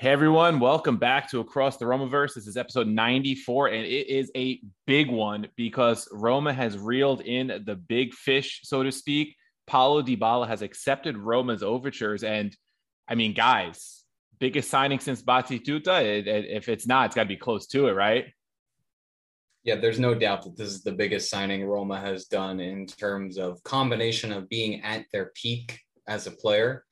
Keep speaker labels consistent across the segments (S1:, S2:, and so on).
S1: Hey everyone, welcome back to Across the Romaverse. This is episode 94, and it is a big one because Roma has reeled in the big fish, so to speak. Paulo Dybala has accepted Roma's overtures, and I mean, guys, biggest signing since Batistuta. It- it- If it's not, it's got to be close to it, right?
S2: Yeah, there's no doubt that this is the biggest signing Roma has done in terms of combination of being at their peak as a player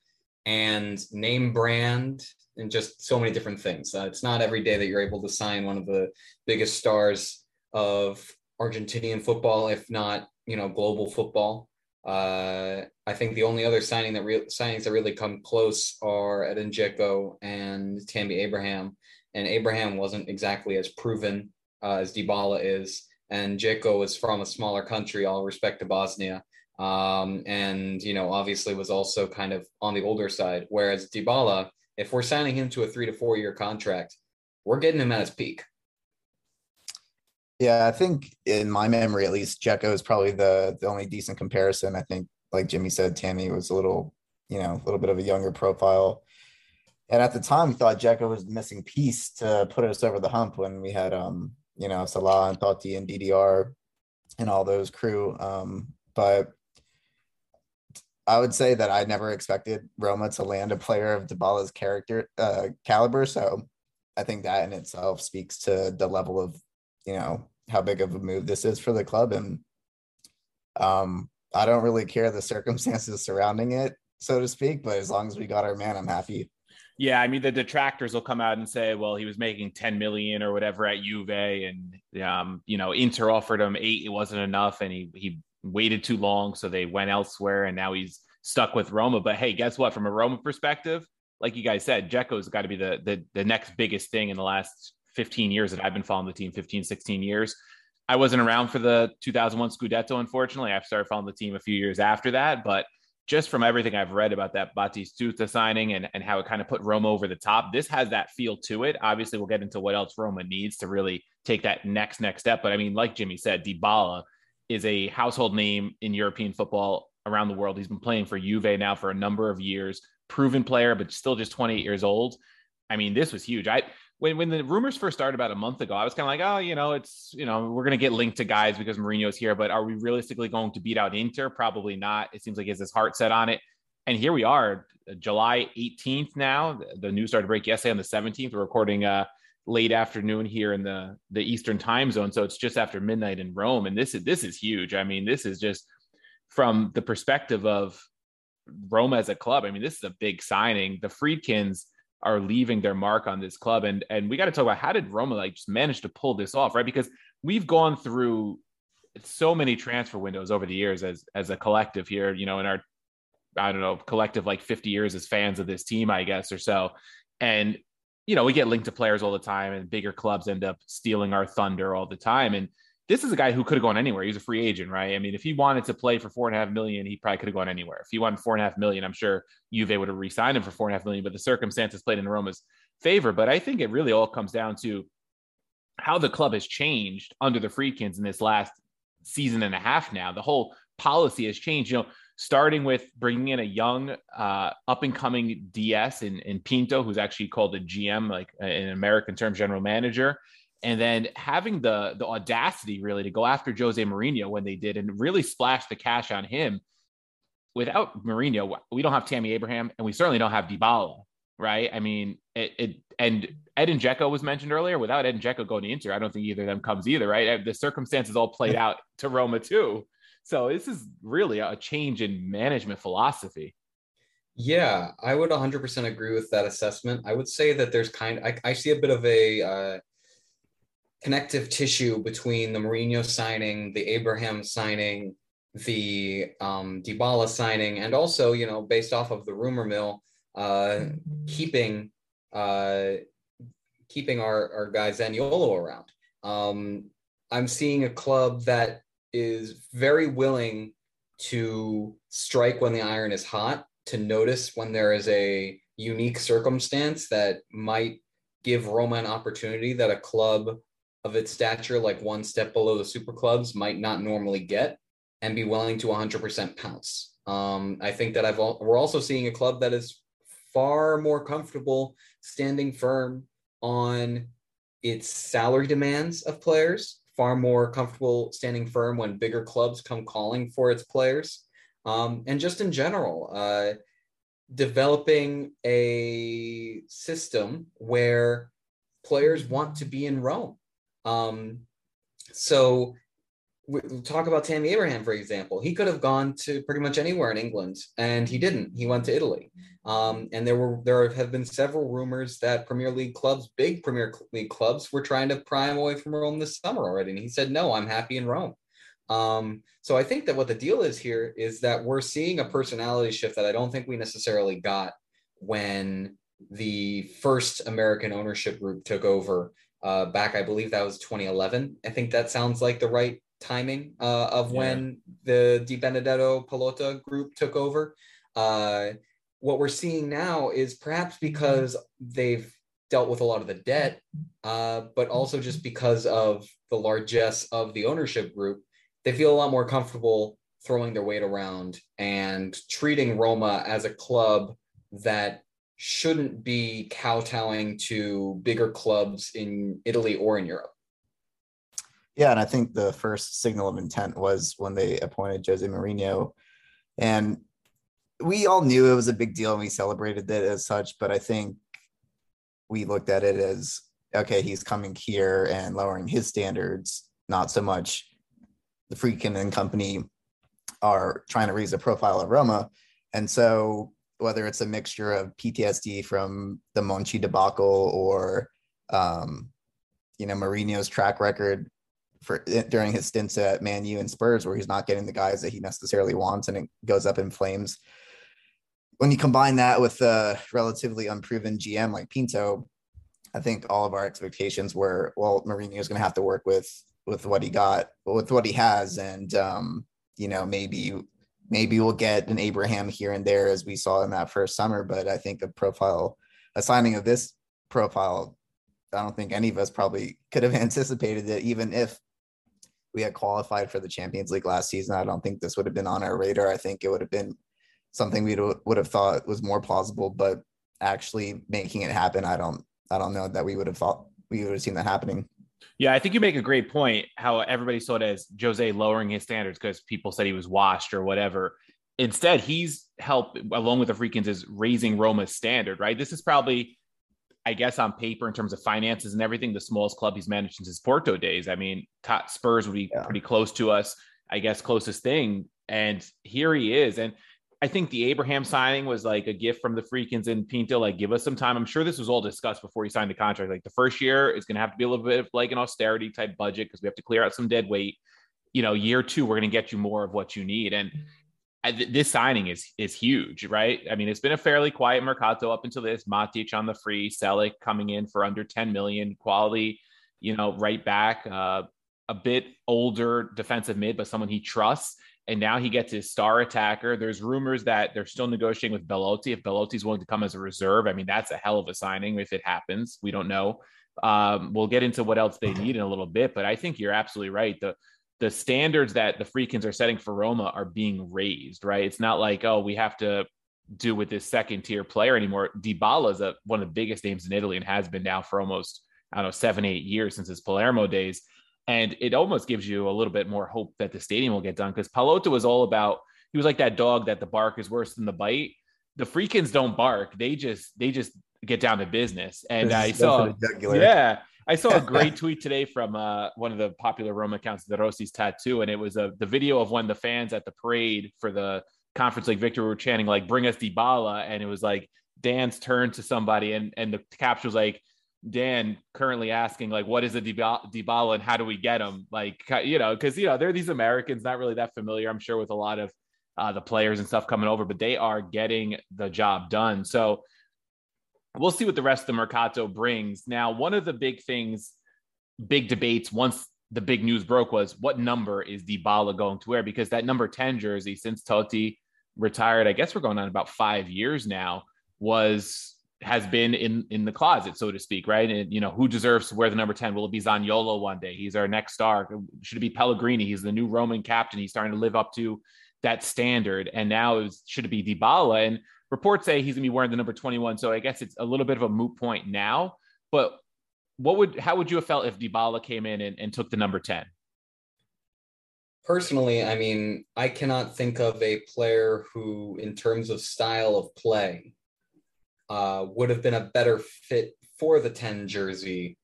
S2: and name brand and just so many different things. Uh, it's not every day that you're able to sign one of the biggest stars of Argentinian football, if not, you know, global football. Uh, I think the only other signing that real signings that really come close are Edin Dzeko and Tammy Abraham. And Abraham wasn't exactly as proven uh, as Dybala is, and Dzeko is from a smaller country. All respect to Bosnia, um, and you know, obviously was also kind of on the older side. Whereas Dybala, if we're signing him to a three to four year contract, we're getting him at his peak.
S3: Yeah, I think in my memory, at least, Dzeko is probably the the only decent comparison. I think, like Jimmy said, Tammy was a little, you know, a little bit of a younger profile. And at the time, we thought Dzeko was the missing piece to put us over the hump when we had, um, you know, Salah and Totti and DDR and all those crew. Um, but I would say that I never expected Roma to land a player of Dybala's character uh, caliber. So I think that in itself speaks to the level of, you know, how big of a move this is for the club. And um, I don't really care the circumstances surrounding it, so to speak. But as long as we got our man, I'm happy.
S1: Yeah, I mean the detractors will come out and say, "Well, he was making 10 million or whatever at Juve, and um, you know, Inter offered him eight. It wasn't enough, and he he waited too long, so they went elsewhere, and now he's stuck with Roma. But hey, guess what? From a Roma perspective, like you guys said, Dzeko's got to be the, the the next biggest thing in the last 15 years that I've been following the team. 15, 16 years. I wasn't around for the 2001 Scudetto, unfortunately. I started following the team a few years after that, but just from everything I've read about that Batistuta signing and, and how it kind of put Roma over the top, this has that feel to it. Obviously, we'll get into what else Roma needs to really take that next next step. But I mean, like Jimmy said, Dybala is a household name in European football around the world. He's been playing for Juve now for a number of years, proven player, but still just 28 years old. I mean, this was huge. I when when the rumors first started about a month ago, I was kind of like, oh, you know, it's you know, we're gonna get linked to guys because Mourinho's here, but are we realistically going to beat out Inter? Probably not. It seems like he has his heart set on it. And here we are, July 18th now. The news started break yesterday on the 17th. We're recording uh late afternoon here in the the Eastern time zone, so it's just after midnight in Rome. And this is this is huge. I mean, this is just from the perspective of Roma as a club. I mean, this is a big signing. The Friedkins are leaving their mark on this club. And and we got to talk about how did Roma like just manage to pull this off, right? Because we've gone through so many transfer windows over the years as as a collective here, you know, in our I don't know, collective like 50 years as fans of this team, I guess, or so. And, you know, we get linked to players all the time, and bigger clubs end up stealing our thunder all the time. And this is a guy who could have gone anywhere. He's a free agent, right? I mean, if he wanted to play for four and a half million, he probably could have gone anywhere. If he wanted four and a half million, I'm sure Juve would have re-signed him for four and a half million, but the circumstances played in Roma's favor. But I think it really all comes down to how the club has changed under the Friedkins in this last season and a half now. The whole policy has changed. You know, starting with bringing in a young, uh, up and coming DS in, in Pinto, who's actually called a GM, like an American term, general manager and then having the the audacity really to go after Jose Mourinho when they did and really splash the cash on him. Without Mourinho, we don't have Tammy Abraham, and we certainly don't have Dybala, right? I mean, it, it and Edin Dzeko was mentioned earlier. Without Edin Dzeko going to Inter, I don't think either of them comes either, right? The circumstances all played out to Roma too. So this is really a change in management philosophy.
S4: Yeah, I would 100% agree with that assessment. I would say that there's kind I, I see a bit of a uh, connective tissue between the Mourinho signing, the Abraham signing, the um, signing, and also, you know, based off of the rumor mill, uh, keeping uh, keeping our, our guy Zaniolo around. Um, I'm seeing a club that is very willing to strike when the iron is hot, to notice when there is a unique circumstance that might give Roma an opportunity that a club of its stature, like one step below the super clubs, might not normally get, and be willing to 100% pounce. Um, I think that I've we're also seeing a club that is far more comfortable standing firm on its salary demands of players, far more comfortable standing firm when bigger clubs come calling for its players, um, and just in general, uh, developing a system where players want to be in Rome. Um, so talk about Tammy Abraham, for example. He could have gone to pretty much anywhere in England, and he didn't. He went to Italy. Um, and there were there have been several rumors that Premier League clubs, big Premier League clubs, were trying to pry him away from Rome this summer already. And he said, "No, I'm happy in Rome." Um, so I think that what the deal is here is that we're seeing a personality shift that I don't think we necessarily got when the first American ownership group took over uh, back, I believe that was 2011. I think that sounds like the right timing uh, of yeah. when the Di Benedetto Pallotta group took over. Uh, what we're seeing now is perhaps because they've dealt with a lot of the debt, uh, but also just because of the largesse of the ownership group, they feel a lot more comfortable throwing their weight around and treating Roma as a club that shouldn't be kowtowing to bigger clubs in Italy or in Europe.
S3: Yeah, and I think the first signal of intent was when they appointed Jose Mourinho. And we all knew it was a big deal and we celebrated it as such, but I think we looked at it as okay, he's coming here and lowering his standards, not so much the Friedkin and company are trying to raise the profile of Roma. And so whether it's a mixture of PTSD from the Monchi debacle or, um, you know, Mourinho's track record for during his stints at Man U and Spurs, where he's not getting the guys that he necessarily wants, and it goes up in flames. When you combine that with a relatively unproven GM like Pinto, I think all of our expectations were, well, Mourinho is going to have to work with with what he got, with what he has, and um, you know, maybe maybe we'll get an Abraham here and there as we saw in that first summer. But I think a profile, a signing of this profile, I don't think any of us probably could have anticipated it, even if we had qualified for the Champions League last season. I don't think this would have been on our radar. I think it would have been something we would have thought was more plausible, but actually making it happen, I don't, I don't know that we would have thought we would have seen that happening.
S1: Yeah, I think you make a great point. How everybody saw it as Jose lowering his standards because people said he was washed or whatever. Instead, he's helped along with the Friedkins is raising Roma's standard. Right. This is probably, I guess, on paper in terms of finances and everything, the smallest club he's managed since his Porto days. I mean, Spurs would be yeah. pretty close to us. I guess closest thing. And here he is. And I think the Abraham signing was like a gift from the Friedkins and Pinto. Like, give us some time. I'm sure this was all discussed before he signed the contract. Like, the first year is going to have to be a little bit of like an austerity type budget because we have to clear out some dead weight. You know, year two, we're going to get you more of what you need. And this signing is is huge, right? I mean, it's been a fairly quiet mercato up until this. Matic on the free, Celik coming in for under 10 million, quality, you know, right back, uh, a bit older defensive mid, but someone he trusts. And now he gets his star attacker. There's rumors that they're still negotiating with Belotti. If Belotti's willing to come as a reserve, I mean, that's a hell of a signing if it happens. We don't know. Um, we'll get into what else they need in a little bit, but I think you're absolutely right. The the standards that the Friedkins are setting for Roma are being raised, right? It's not like, oh, we have to do with this second tier player anymore. Dybala is a, one of the biggest names in Italy and has been now for almost, I don't know, seven, eight years since his Palermo days. And it almost gives you a little bit more hope that the stadium will get done because Pallotta was all about, he was like that dog that the bark is worse than the bite. The Friedkins don't bark. They just, they just get down to business. And I saw, yeah, I saw a great tweet today from uh, one of the popular Roma accounts, the Rossi's Tattoo, and it was a the video of when the fans at the parade for the conference like Victor were chanting like "Bring us Dybala," and it was like Dan's turn to somebody, and and the caption was like Dan currently asking like, "What is a Dybala and how do we get him?" Like you know, because you know they're these Americans not really that familiar, I'm sure, with a lot of uh, the players and stuff coming over, but they are getting the job done. So we'll see what the rest of the Mercato brings. Now, one of the big things, big debates once the big news broke was what number is Dybala going to wear? Because that number 10 jersey, since Totti retired, I guess we're going on about five years now, was has been in in the closet, so to speak, right? And you know, who deserves to wear the number 10? Will it be Zaniolo one day? He's our next star. Should it be Pellegrini? He's the new Roman captain. He's starting to live up to that standard. And now it should it be Dybala? And reports say he's going to be wearing the number 21. So I guess it's a little bit of a moot point now. But what would how would you have felt if Dybala came in and, and took the number 10?
S4: Personally, I mean, I cannot think of a player who, in terms of style of play, uh, would have been a better fit for the 10 jersey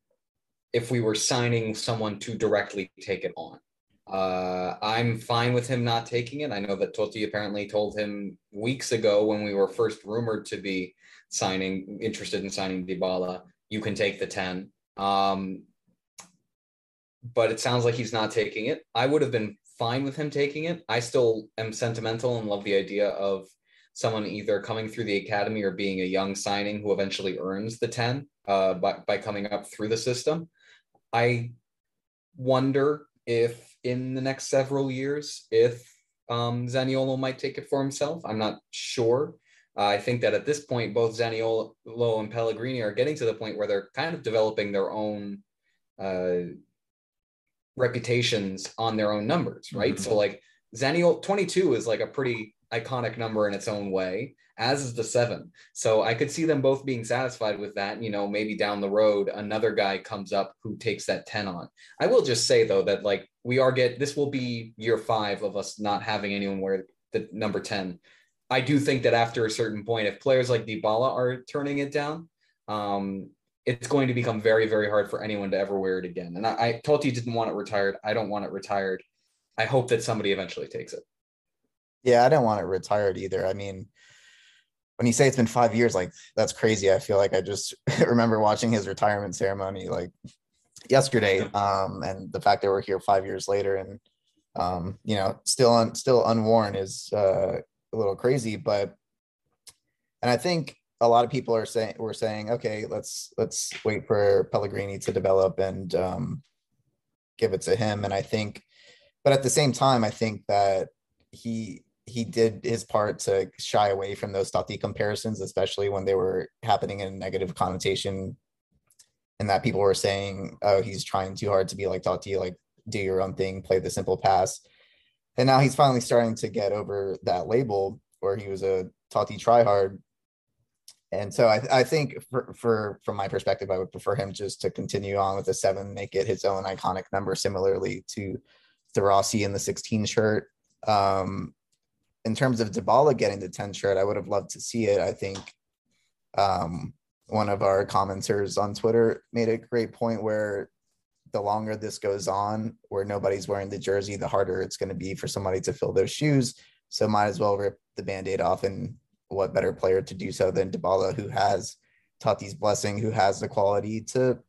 S4: if we were signing someone to directly take it on. Uh, I'm fine with him not taking it. I know that Totti apparently told him weeks ago when we were first rumored to be signing, interested in signing Dybala, you can take the 10. Um, but it sounds like he's not taking it. I would have been fine with him taking it. I still am sentimental and love the idea of someone either coming through the academy or being a young signing who eventually earns the 10 uh, by, by coming up through the system. I wonder if in the next several years if um, Zaniolo might take it for himself. I'm not sure. Uh, I think that at this point, both Zaniolo and Pellegrini are getting to the point where they're kind of developing their own uh, reputations on their own numbers, right? Mm-hmm. So, like Zaniolo 22 is like a pretty iconic number in its own way as is the seven. So I could see them both being satisfied with that. You know, maybe down the road, another guy comes up who takes that 10 on. I will just say though that like we are get this will be year five of us not having anyone wear the number 10. I do think that after a certain point, if players like Dybala are turning it down, um, it's going to become very, very hard for anyone to ever wear it again. And I, I Totti didn't want it retired. I don't want it retired. I hope that somebody eventually takes it.
S3: Yeah, I don't want it retired either. I mean, when you say it's been five years, like that's crazy. I feel like I just remember watching his retirement ceremony like yesterday. Um, and the fact that we're here five years later and um, you know, still on still unworn is uh, a little crazy. But and I think a lot of people are saying we're saying, okay, let's let's wait for Pellegrini to develop and um, give it to him. And I think, but at the same time, I think that he he did his part to shy away from those Totti comparisons, especially when they were happening in negative connotation, and that people were saying, "Oh, he's trying too hard to be like Totti, like do your own thing, play the simple pass." And now he's finally starting to get over that label where he was a Totti tryhard. And so I, I think for, for from my perspective, I would prefer him just to continue on with the seven, make it his own iconic number, similarly to De Rossi in the 16 shirt. Um, in terms of Dybala getting the 10 shirt, I would have loved to see it. I think um, one of our commenters on Twitter made a great point where the longer this goes on, where nobody's wearing the jersey, the harder it's going to be for somebody to fill those shoes. So might as well rip the band-aid off and what better player to do so than Dybala, who has Totti's blessing, who has the quality to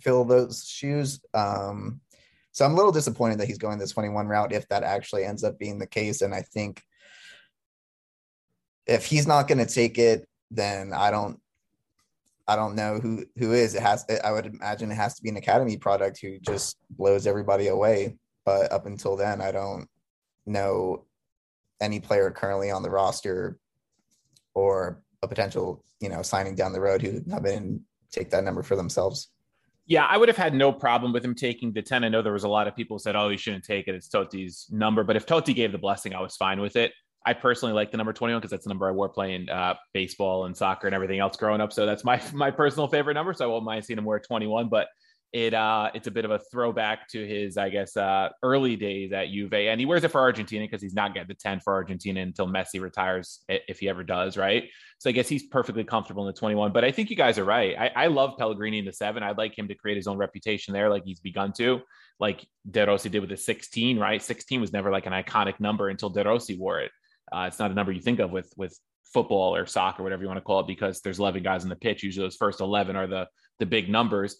S3: fill those shoes. Um, so I'm a little disappointed that he's going the 21 route if that actually ends up being the case. And I think if he's not going to take it, then I don't I don't know who who is. It has I would imagine it has to be an academy product who just blows everybody away. But up until then, I don't know any player currently on the roster or a potential, you know, signing down the road who in and take that number for themselves.
S1: Yeah, I would have had no problem with him taking the 10. I know there was a lot of people said, oh, he shouldn't take it. It's Totti's number. But if Toti gave the blessing, I was fine with it. I personally like the number 21 because that's the number I wore playing uh, baseball and soccer and everything else growing up. So that's my my personal favorite number. So I won't mind seeing him wear 21. But it uh it's a bit of a throwback to his i guess uh early days at juve and he wears it for argentina because he's not getting the 10 for argentina until messi retires if he ever does right so i guess he's perfectly comfortable in the 21 but i think you guys are right i, I love pellegrini in the seven i'd like him to create his own reputation there like he's begun to like de rossi did with the 16 right 16 was never like an iconic number until de rossi wore it uh, it's not a number you think of with with football or soccer whatever you want to call it because there's 11 guys on the pitch usually those first 11 are the the big numbers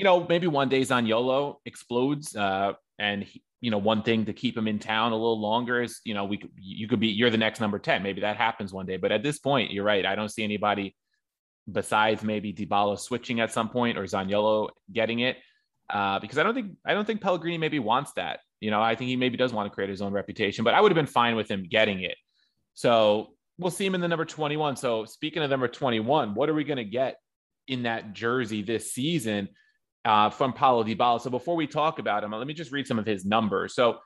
S1: you know, maybe one day Zaniolo explodes, uh, and he, you know, one thing to keep him in town a little longer is, you know, we you could be, you're the next number 10. Maybe that happens one day. But at this point, you're right. I don't see anybody besides maybe Dybala switching at some point or Zaniolo getting it. Uh, because I don't think, I don't think Pellegrini maybe wants that. You know, I think he maybe does want to create his own reputation, but I would have been fine with him getting it. So we'll see him in the number 21. So speaking of number 21, what are we going to get in that jersey this season? uh, from Paulo Dybala. So before we talk about him, let me just read some of his numbers. So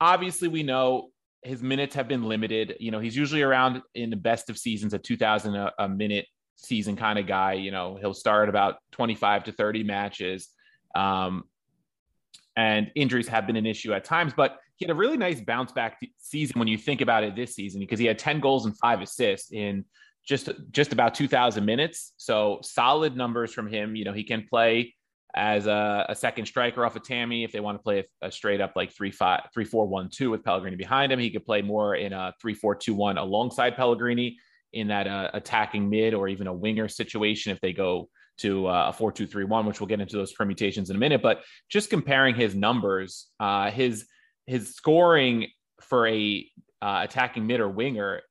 S1: obviously, we know his minutes have been limited. You know, he's usually around in the best of seasons, a 2,000 a, a minute season kind of guy. You know, he'll start about 25 to 30 matches. Um, and injuries have been an issue at times, but he had a really nice bounce back season when you think about it this season because he had 10 goals and five assists in just just about 2000 minutes so solid numbers from him you know he can play as a, a, second striker off of Tammy. If they want to play a, a, straight up like three five three four one two with Pellegrini behind him, he could play more in a three four two one alongside Pellegrini in that uh, attacking mid or even a winger situation if they go to uh, a four two three one, which we'll get into those permutations in a minute. But just comparing his numbers, uh, his his scoring for a uh, attacking mid or winger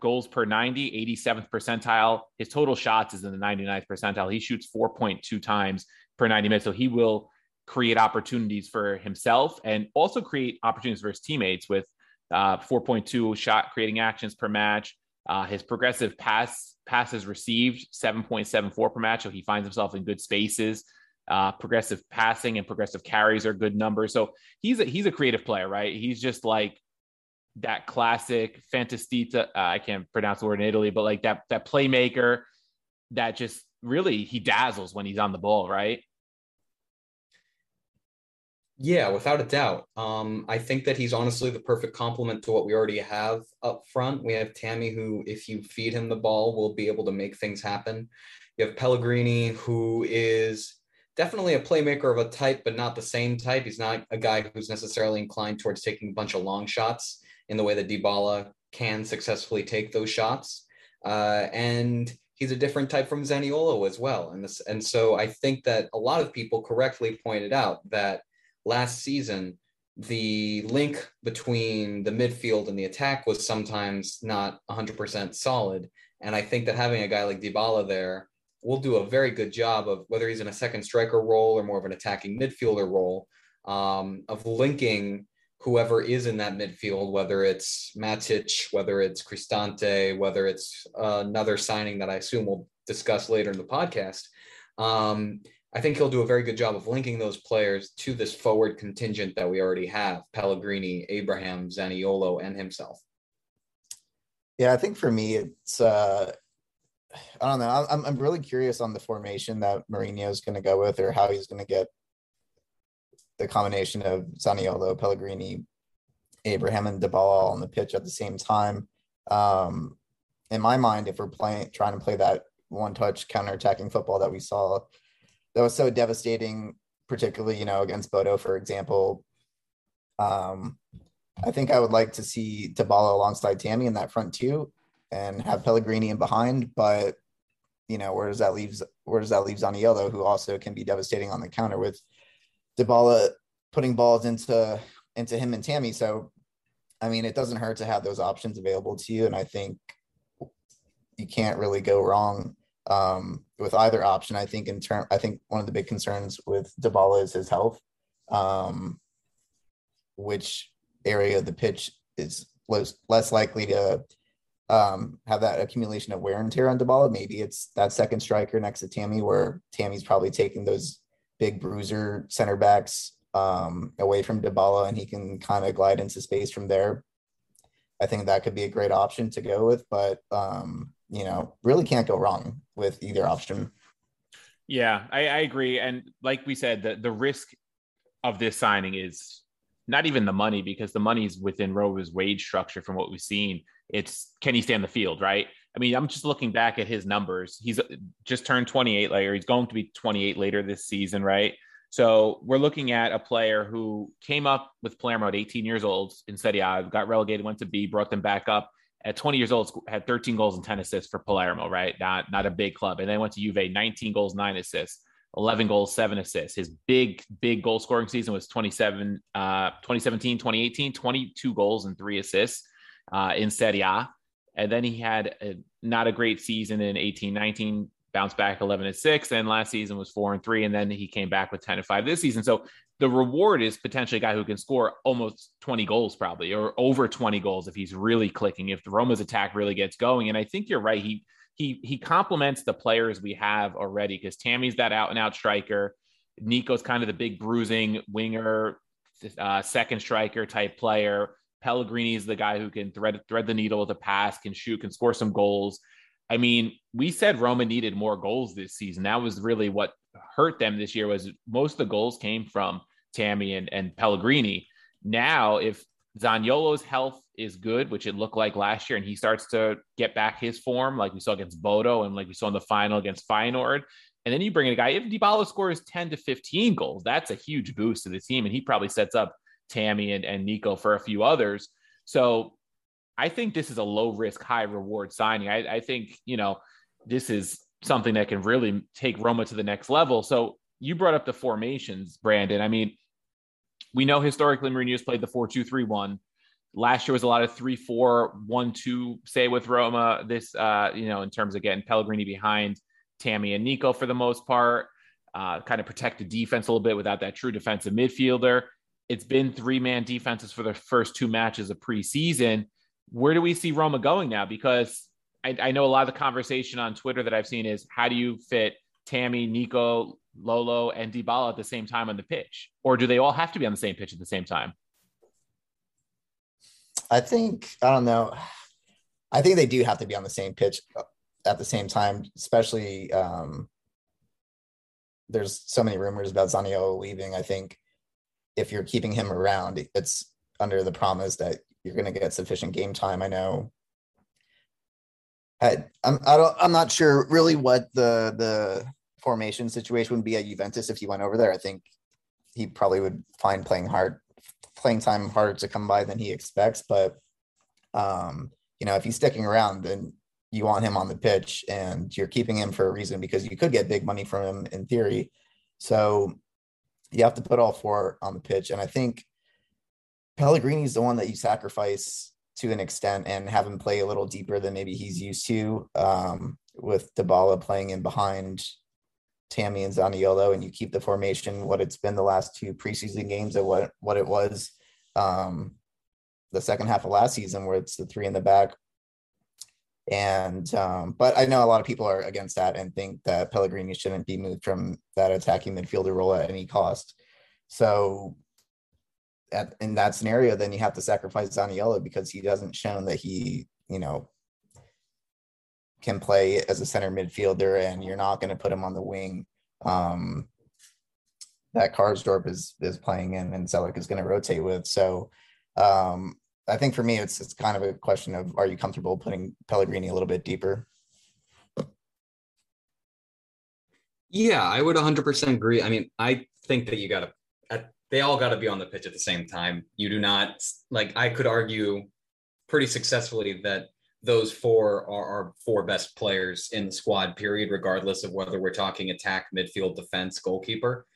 S1: goals per 90 87th percentile his total shots is in the 99th percentile he shoots 4.2 times per 90 minutes. So he will create opportunities for himself and also create opportunities for his teammates with uh, 4.2 shot creating actions per match. Uh, his progressive pass passes received 7.74 per match, so he finds himself in good spaces. Uh, progressive passing and progressive carries are good numbers. So he's a, he's a creative player, right? He's just like that classic fantastita. Uh, I can't pronounce the word in Italy, but like that that playmaker that just really he dazzles when he's on the ball, right?
S4: Yeah, without a doubt. Um, I think that he's honestly the perfect complement to what we already have up front. We have Tammy, who, if you feed him the ball, will be able to make things happen. You have Pellegrini, who is definitely a playmaker of a type, but not the same type. He's not a guy who's necessarily inclined towards taking a bunch of long shots in the way that Dybala can successfully take those shots. Uh, and he's a different type from Zaniolo as well. And this, and so I think that a lot of people correctly pointed out that last season the link between the midfield and the attack was sometimes not 100% solid. And I think that having a guy like Dybala there will do a very good job of whether he's in a second striker role or more of an attacking midfielder role um, of linking whoever is in that midfield, whether it's Matic, whether it's Cristante, whether it's another signing that I assume we'll discuss later in the podcast. Um, I think he'll do a very good job of linking those players to this forward contingent that we already have Pellegrini, Abraham, Zaniolo, and himself.
S3: Yeah, I think for me, it's, uh, I don't know. I'm, I'm really curious on the formation that Mourinho is going to go with or how he's going to get the combination of Zaniolo, Pellegrini, Abraham, and Dybala on the pitch at the same time. Um, in my mind, if we're playing, trying to play that one-touch counter-attacking football that we saw, that was so devastating, particularly you know against Bodo, for example. Um, I think I would like to see Dybala alongside Tammy in that front two, and have Pellegrini in behind. But you know, where does that leave? Where does that leave Zaniolo, who also can be devastating on the counter with Dybala putting balls into into him and Tammy. So, I mean, it doesn't hurt to have those options available to you. And I think you can't really go wrong um, with either option. I think in term, I think one of the big concerns with Dybala is his health. Um, which area of the pitch is less, less likely to um, have that accumulation of wear and tear on Dybala? Maybe it's that second striker next to Tammy, where Tammy's probably taking those big bruiser center backs um, away from Dybala, and he can kind of glide into space from there. I think that could be a great option to go with, but um, you know, really can't go wrong with either option.
S1: Yeah, I, I agree. And like we said, the, the risk of this signing is not even the money because the money's within Roma's wage structure from what we've seen. It's can he stay on the field, right? I mean, I'm just looking back at his numbers. He's just turned 28 later. He's going to be 28 later this season, right? So we're looking at a player who came up with Palermo at 18 years old in Serie A, got relegated, went to B, brought them back up at 20 years old, had 13 goals and 10 assists for Palermo, right? Not not a big club. And then went to Juve, 19 goals, nine assists, 11 goals, seven assists. His big, big goal scoring season was 27, uh, 2017, 2018, 22 goals and three assists uh, in Serie A. And then he had a, not a great season in 18, 19, bounced back 11 and 6 and last season was 4 and 3 and then he came back with 10 and 5 this season. So the reward is potentially a guy who can score almost 20 goals probably or over 20 goals if he's really clicking if the Roma's attack really gets going. And I think you're right. He he he complements the players we have already because Tammy's that out and out striker. Nico's kind of the big bruising winger uh, second striker type player Pellegrini is the guy who can thread thread the needle with a pass can shoot can score some goals I mean, we said Roma needed more goals this season. That was really what hurt them this year was most of the goals came from Tammy and, and Pellegrini. Now, if Zaniolo's health is good, which it looked like last year, and he starts to get back his form, like we saw against Bodo and like we saw in the final against Feyenoord, and then you bring in a guy, if Dybala scores 10 to 15 goals, that's a huge boost to the team. And he probably sets up Tammy and, and Nico for a few others. So I think this is a low risk, high reward signing. I, I think, you know, this is something that can really take Roma to the next level. So you brought up the formations, Brandon. I mean, we know historically Mourinho's played the 4 2 3 1. Last year was a lot of 3 4 1 2, say with Roma. This, uh, you know, in terms of getting Pellegrini behind Tammy and Nico for the most part, uh, kind of protect the defense a little bit without that true defensive midfielder. It's been three man defenses for the first two matches of preseason where do we see Roma going now? Because I, I, know a lot of the conversation on Twitter that I've seen is how do you fit Tammy, Nico, Lolo, and Dybala at the same time on the pitch? Or do they all have to be on the same pitch at the same time?
S3: I think, I don't know. I think they do have to be on the same pitch at the same time, especially um, there's so many rumors about Zaniolo leaving. I think if you're keeping him around, it's under the promise that you're going to get sufficient game time. I know. I, I'm I don't I'm not sure really what the the formation situation would be at Juventus if he went over there. I think he probably would find playing hard playing time harder to come by than he expects. But um, you know, if he's sticking around, then you want him on the pitch and you're keeping him for a reason because you could get big money from him in theory. So you have to put all four on the pitch. And I think Pellegrini's the one that you sacrifice to an extent and have him play a little deeper than maybe he's used to. Um, with Dybala playing in behind Tammy and Zaniolo, and you keep the formation what it's been the last two preseason games of what what it was um, the second half of last season, where it's the three in the back. And um, but I know a lot of people are against that and think that Pellegrini shouldn't be moved from that attacking midfielder role at any cost. So at, in that scenario, then you have to sacrifice Zaniolo because he hasn't shown that he, you know, can play as a center midfielder, and you're not going to put him on the wing. Um, that Karsdorp is is playing in, and Celik is going to rotate with. So, um, I think for me, it's it's kind of a question of are you comfortable putting Pellegrini a little bit deeper?
S2: Yeah, I would 100% agree. I mean, I think that you got to they all got to be on the pitch at the same time. You do not like I could argue pretty successfully that those four are our four best players in the squad period regardless of whether we're talking attack, midfield, defense, goalkeeper.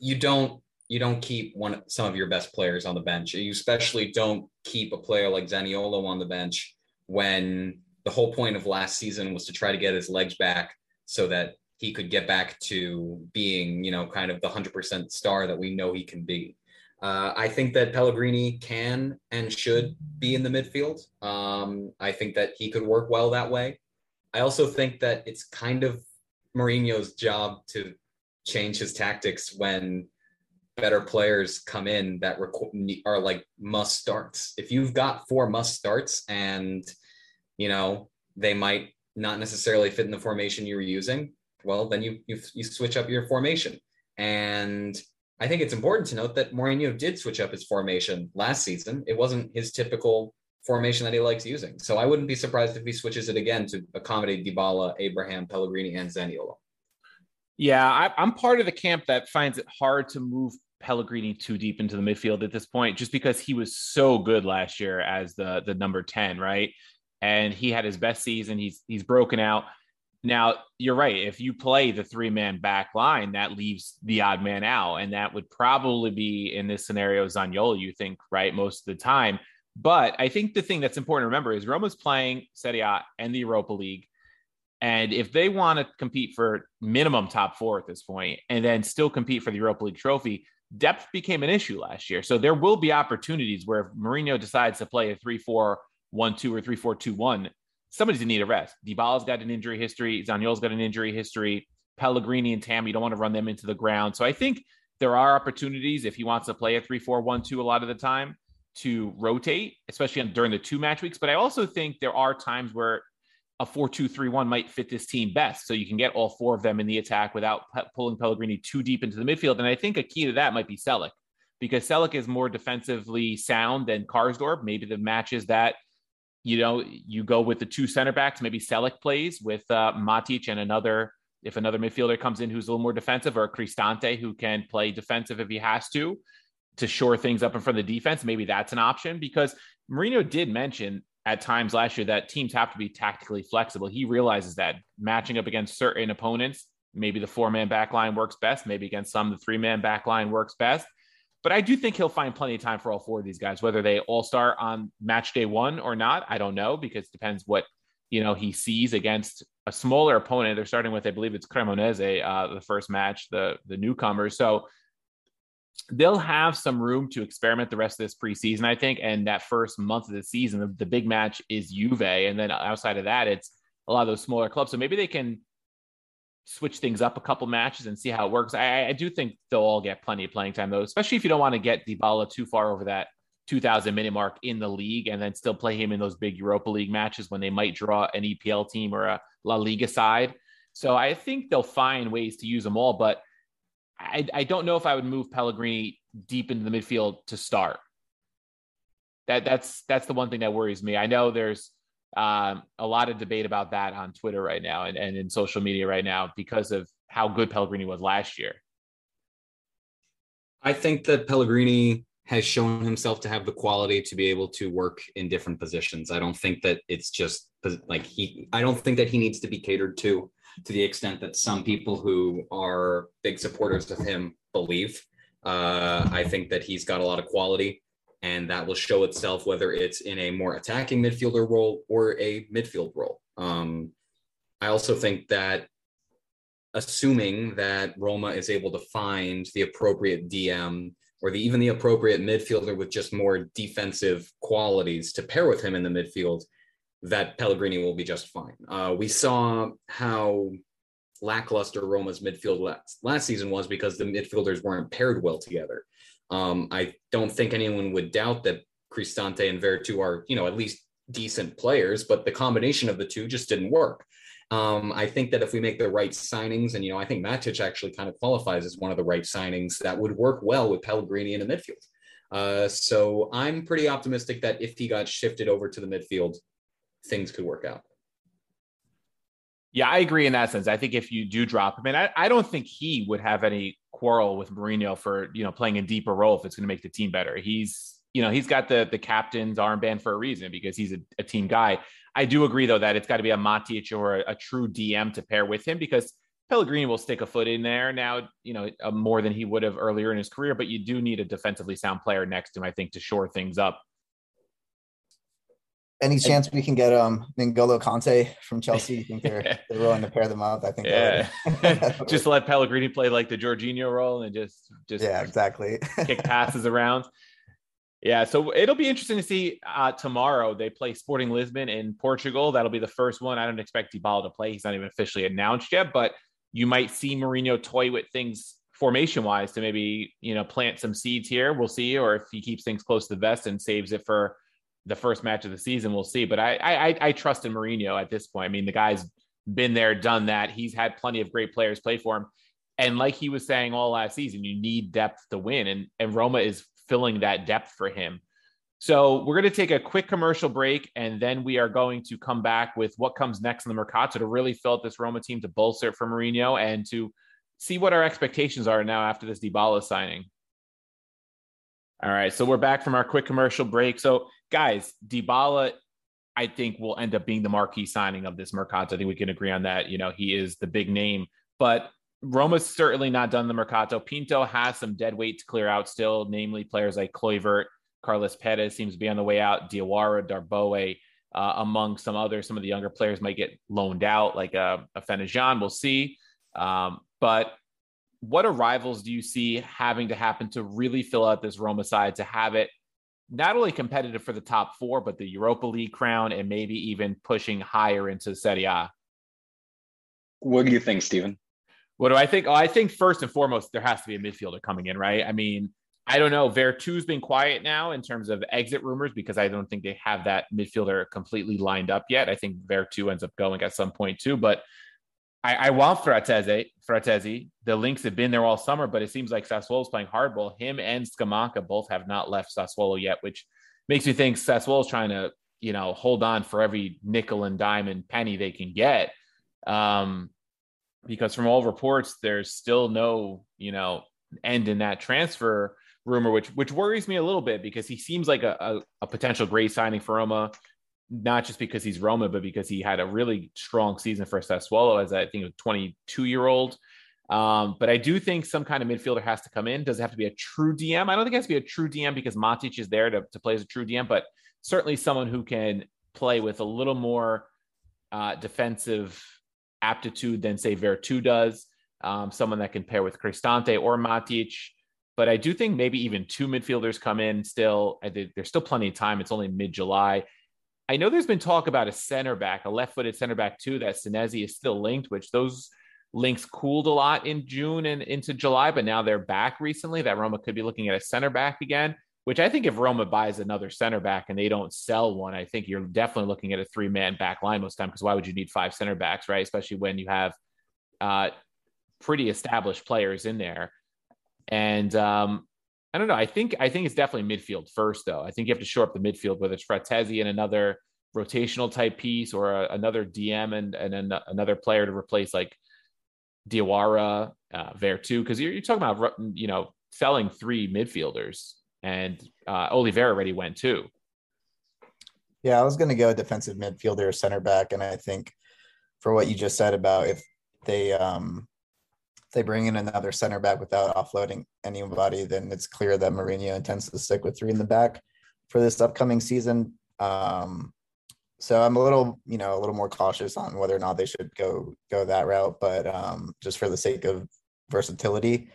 S2: You don't you don't keep one some of your best players on the bench. You especially don't keep a player like Zaniolo on the bench when
S4: the whole point of last season was to try to get his legs back so that he could get back to being, you know, kind of the 100% star that we know he can be. Uh, I think that Pellegrini can and should be in the midfield. Um, I think that he could work well that way. I also think that it's kind of Mourinho's job to change his tactics when better players come in that are like must starts. If you've got four must starts and you know they might not necessarily fit in the formation you were using, well then you you, you switch up your formation. And I think it's important to note that Mourinho did switch up his formation last season. It wasn't his typical formation that he likes using. So I wouldn't be surprised if he switches it again to accommodate Dybala, Abraham, Pellegrini, and Zaniolo.
S1: Yeah, I, I'm part of the camp that finds it hard to move Pellegrini too deep into the midfield at this point, just because he was so good last year as the the number 10, right? And he had his best season. He's he's broken out. Now, you're right. If you play the three man back line, that leaves the odd man out. And that would probably be in this scenario, Zaniolo, you think, right? Most of the time. But I think the thing that's important to remember is Roma's playing Serie A and the Europa League. And if they want to compete for minimum top four at this point and then still compete for the Europa League trophy, depth became an issue last year. So there will be opportunities where if Mourinho decides to play a 3 4 1 2 or 3 4 2 1, somebody's going to need a rest. Dybala's got an injury history. Zaniolo's got an injury history. Pellegrini and Tam, you don't want to run them into the ground. So I think there are opportunities if he wants to play a 3 4 1 2 a lot of the time to rotate, especially during the two match weeks. But I also think there are times where a 4-2-3-1 might fit this team best. So you can get all four of them in the attack without pulling Pellegrini too deep into the midfield. And I think a key to that might be Celik because Celik is more defensively sound than Karsdorp. Maybe the matches that you know you go with the two center backs. Maybe Celik plays with uh, Matic and another if another midfielder comes in who's a little more defensive, or Cristante who can play defensive if he has to to shore things up in front of the defense. Maybe that's an option because Mourinho did mention at times last year that teams have to be tactically flexible. He realizes that matching up against certain opponents, maybe the four man back line works best, maybe against some, the three man back line works best. But I do think he'll find plenty of time for all four of these guys, whether they all start on match day one or not. I don't know because it depends what you know he sees against a smaller opponent. They're starting with, I believe it's Cremonese, uh, the first match, the the newcomers. So they'll have some room to experiment the rest of this preseason, I think. And that first month of the season, the, big match is Juve. And then outside of that, it's a lot of those smaller clubs. So maybe they can switch things up a couple matches and see how it works. I, I do think they'll all get plenty of playing time, though, especially if you don't want to get Dybala too far over that 2,000 minute mark in the league and then still play him in those big Europa League matches when they might draw an EPL team or a La Liga side. So I think they'll find ways to use them all. But I, I don't know if I would move Pellegrini deep into the midfield to start. That that's that's the one thing that worries me. I know there's um, a lot of debate about that on Twitter right now and, and in social media right now because of how good Pellegrini was last year.
S4: I think that Pellegrini has shown himself to have the quality to be able to work in different positions. I don't think that it's just like he, I don't think that he needs to be catered to to the extent that some people who are big supporters of him believe. Uh, I think that he's got a lot of quality, and that will show itself whether it's in a more attacking midfielder role or a midfield role. Um, I also think that assuming that Roma is able to find the appropriate DM or the, even the appropriate midfielder with just more defensive qualities to pair with him in the midfield, that Pellegrini will be just fine. Uh, we saw how lackluster Roma's midfield last, last season was because the midfielders weren't paired well together. Um, I don't think anyone would doubt that Cristante and Veretout are, you know, at least decent players, but the combination of the two just didn't work. Um, I think that if we make the right signings, and you know, I think Matic actually kind of qualifies as one of the right signings that would work well with Pellegrini in the midfield. Uh, so I'm pretty optimistic that if he got shifted over to the midfield, things could work out.
S1: Yeah, I agree in that sense. I think if you do drop him, and I, I don't think he would have any quarrel with Mourinho for you know playing a deeper role if it's going to make the team better. He's you know he's got the the captain's armband for a reason because he's a, a team guy. I do agree though that it's got to be a Matic or a, a, true DM to pair with him because Pellegrini will stick a foot in there now. You know uh, more than he would have earlier in his career, but you do need a defensively sound player next to him, I think, to shore things up
S3: Any chance we can get um N'Golo Kanté from Chelsea? You think they're they're willing to pair them up? I think.
S1: Yeah. just let Pellegrini play like the Jorginho role and just just
S3: yeah, exactly.
S1: kick passes around. Yeah, so it'll be interesting to see uh, tomorrow. They play Sporting Lisbon in Portugal. That'll be the first one. I don't expect Dybala to play. He's not even officially announced yet, but you might see Mourinho toy with things formation wise to maybe you know plant some seeds here. We'll see, or if he keeps things close to the vest and saves it for the first match of the season, we'll see. But I I, I trust in Mourinho at this point. I mean, the guy's been there, done that. He's had plenty of great players play for him. And like he was saying all last season, you need depth to win. And, and Roma is filling that depth for him. So we're going to take a quick commercial break, and then we are going to come back with what comes next in the Mercato to really fill out this Roma team to bolster it for Mourinho and to see what our expectations are now after this Dybala signing. All right, so we're back from our quick commercial break. So, guys, Dybala, I think will end up being the marquee signing of this Mercato. I think we can agree on that. You know, he is the big name, but Roma's certainly not done the Mercato. Pinto has some dead weight to clear out still, namely players like Kluivert, Carlos Perez seems to be on the way out, Diawara, Darboe, uh, among some others. Some of the younger players might get loaned out, like uh, Afena-Gyan. We'll see. Um, but what arrivals do you see having to happen to really fill out this Roma side to have it not only competitive for the top four, but the Europa League crown and maybe even pushing higher into Serie A?
S4: What do you think, Stephen?
S1: What do I think? Oh, I think first and foremost, there has to be a midfielder coming in, right? I mean, I don't know. Veretout's been quiet now in terms of exit rumors because I don't think they have that midfielder completely lined up yet. I think Vertu ends up going at some point too, but I, I want Frattesi. Frattesi. The links have been there all summer, but it seems like Sassuolo is playing hardball. Him and Scamacca both have not left Sassuolo yet, which makes me think Sassuolo is trying to, you know, hold on for every nickel and dime and penny they can get. Um, because from all reports, there's still no, you know, end in that transfer rumor, which which worries me a little bit because he seems like a, a, a potential great signing for Roma not just because he's Roma, but because he had a really strong season for Sassuolo as I think a 22 year old. Um, but I do think some kind of midfielder has to come in. Does it have to be a true DM? I don't think it has to be a true DM because Matic is there to, to play as a true DM, but certainly someone who can play with a little more uh, defensive aptitude than say Veretout does. Um, someone that can pair with Cristante or Matic. But I do think maybe even two midfielders come in still. There's still plenty of time. It's only mid July. I know there's been talk about a center back, a left footed center back too, that Senesi is still linked, which those links cooled a lot in June and into July, but now they're back recently. That Roma could be looking at a center back again, which I think if Roma buys another center back and they don't sell one, I think you're definitely looking at a three man back line most time because why would you need five center backs, right? Especially when you have uh, pretty established players in there. And um, I don't know. I think I think it's definitely midfield first, though. I think you have to shore up the midfield, whether it's Frattesi and another rotational type piece or a, another DM and and an, another player to replace like Diawara, uh, Veretout, because you're, you're talking about you know selling three midfielders, and uh, Oliveira already went too.
S3: Yeah, I was going to go defensive midfielder, center back, and I think for what you just said about if they um they bring in another center back without offloading anybody, then it's clear that Mourinho intends to stick with three in the back for this upcoming season. Um, so I'm a little, you know, a little more cautious on whether or not they should go go that route, but um, just for the sake of versatility.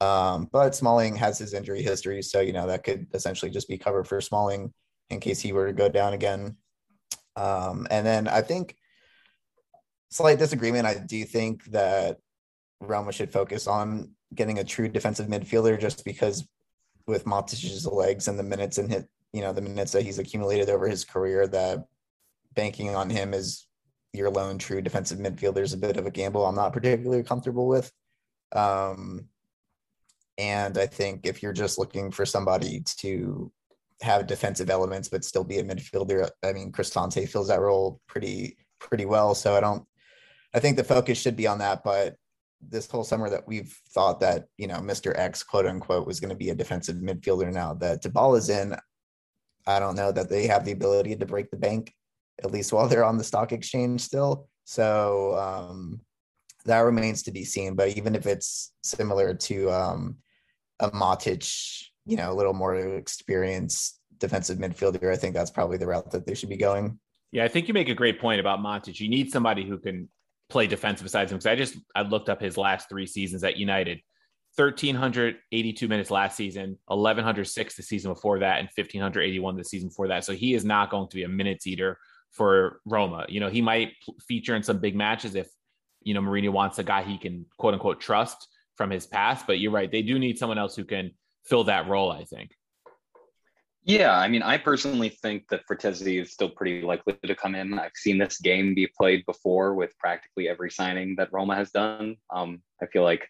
S3: Um, but Smalling has his injury history, so you know that could essentially just be covered for Smalling in case he were to go down again. Um, and then I think slight disagreement. I do think that Roma should focus on getting a true defensive midfielder just because with Matic's legs and the minutes and hit, you know, the minutes that he's accumulated over his career, that banking on him as your lone true defensive midfielder is a bit of a gamble I'm not particularly comfortable with. Um, and I think if you're just looking for somebody to have defensive elements but still be a midfielder, I mean, Cristante fills that role pretty pretty well. So I don't. I think the focus should be on that, but this whole summer that we've thought that you know Mr. X quote unquote was going to be a defensive midfielder. Now that is in, I don't know that they have the ability to break the bank at least while they're on the stock exchange still. So um, that remains to be seen. But even if it's similar to um, a Matic, you know, a little more experienced defensive midfielder. I think that's probably the route that they should be going.
S1: Yeah, I think you make a great point about Matic. You need somebody who can play defense besides him. Because I just I looked up his last three seasons at United. 1382 minutes last season, 1106 the season before that, and 1581 the season before that. So he is not going to be a minutes eater for Roma. You know, he might feature in some big matches if you know Mourinho wants a guy he can quote unquote trust from his past. But you're right; they do need someone else who can fill that role. I think.
S4: Yeah, I mean, I personally think that Frattesi is still pretty likely to come in. I've seen this game be played before with practically every signing that Roma has done. Um, I feel like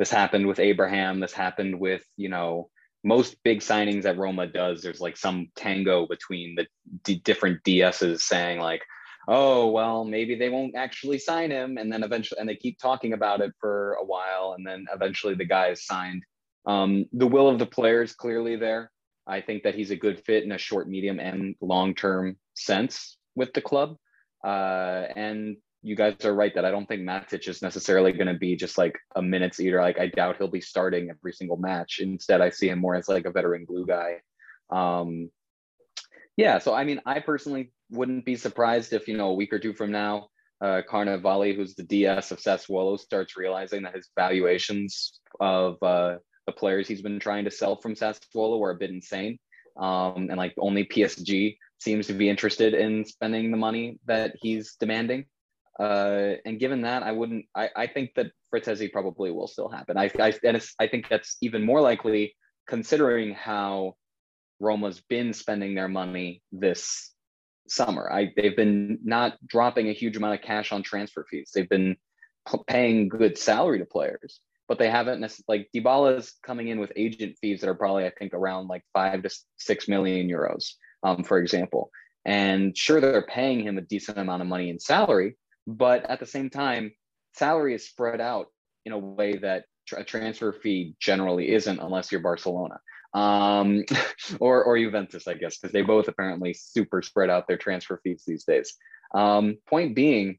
S4: this happened with Abraham. This happened with you know most big signings that Roma does. There's like some tango between the d- different DSs saying like, oh well, maybe they won't actually sign him, and then eventually, and they keep talking about it for a while, and then eventually the guy is signed. Um, the will of the player is clearly there. I think that he's a good fit in a short, medium, and long term sense with the club. Uh, and you guys are right that I don't think Matic is necessarily going to be just like a minutes eater. Like I doubt he'll be starting every single match. Instead, I see him more as like a veteran glue guy. Um, yeah, so I mean, I personally wouldn't be surprised if you know a week or two from now, uh, Carnevale, who's the DS of Sassuolo, starts realizing that his valuations of uh, the players he's been trying to sell from Sassuolo were a bit insane. Um, and like only PSG seems to be interested in spending the money that he's demanding. Uh, and given that, I wouldn't. I, I think that Frattesi probably will still happen. I I, and I think that's even more likely considering how Roma's been spending their money this summer. I they've been not dropping a huge amount of cash on transfer fees. They've been paying good salary to players, but they haven't necessarily like Dybala is coming in with agent fees that are probably I think around like five to six million euros, um, for example. And sure, they're paying him a decent amount of money in salary, but at the same time, salary is spread out in a way that a transfer fee generally isn't unless you're Barcelona um, or or Juventus, I guess, because they both apparently super spread out their transfer fees these days. Um, point being,